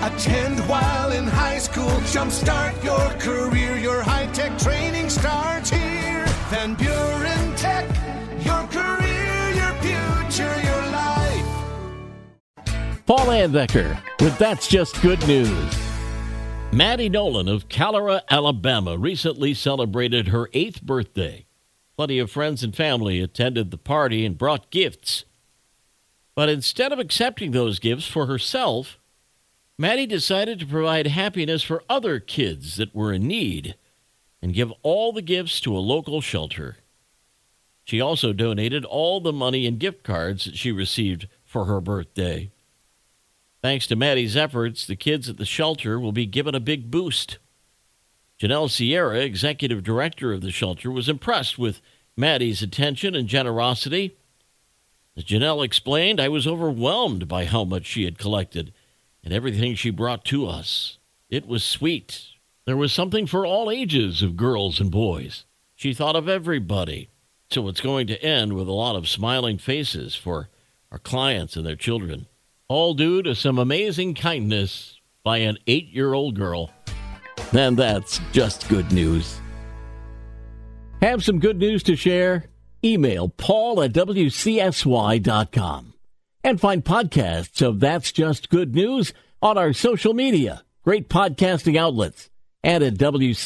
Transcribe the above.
Attend while in high school. Jumpstart your career. Your high tech training starts here. Van Buren Tech. Your career, your future, your life. Paul Anbecker with That's Just Good News. Maddie Nolan of Calera, Alabama recently celebrated her eighth birthday. Plenty of friends and family attended the party and brought gifts. But instead of accepting those gifts for herself, Maddie decided to provide happiness for other kids that were in need and give all the gifts to a local shelter. She also donated all the money and gift cards that she received for her birthday. Thanks to Maddie's efforts, the kids at the shelter will be given a big boost. Janelle Sierra, executive director of the shelter, was impressed with Maddie's attention and generosity. As Janelle explained, I was overwhelmed by how much she had collected and everything she brought to us. It was sweet. There was something for all ages of girls and boys. She thought of everybody. So it's going to end with a lot of smiling faces for our clients and their children all due to some amazing kindness by an eight year old girl. And that's just good news. Have some good news to share? Email paul at wcsy.com and find podcasts of That's Just Good News on our social media, great podcasting outlets, and at wcsy.com.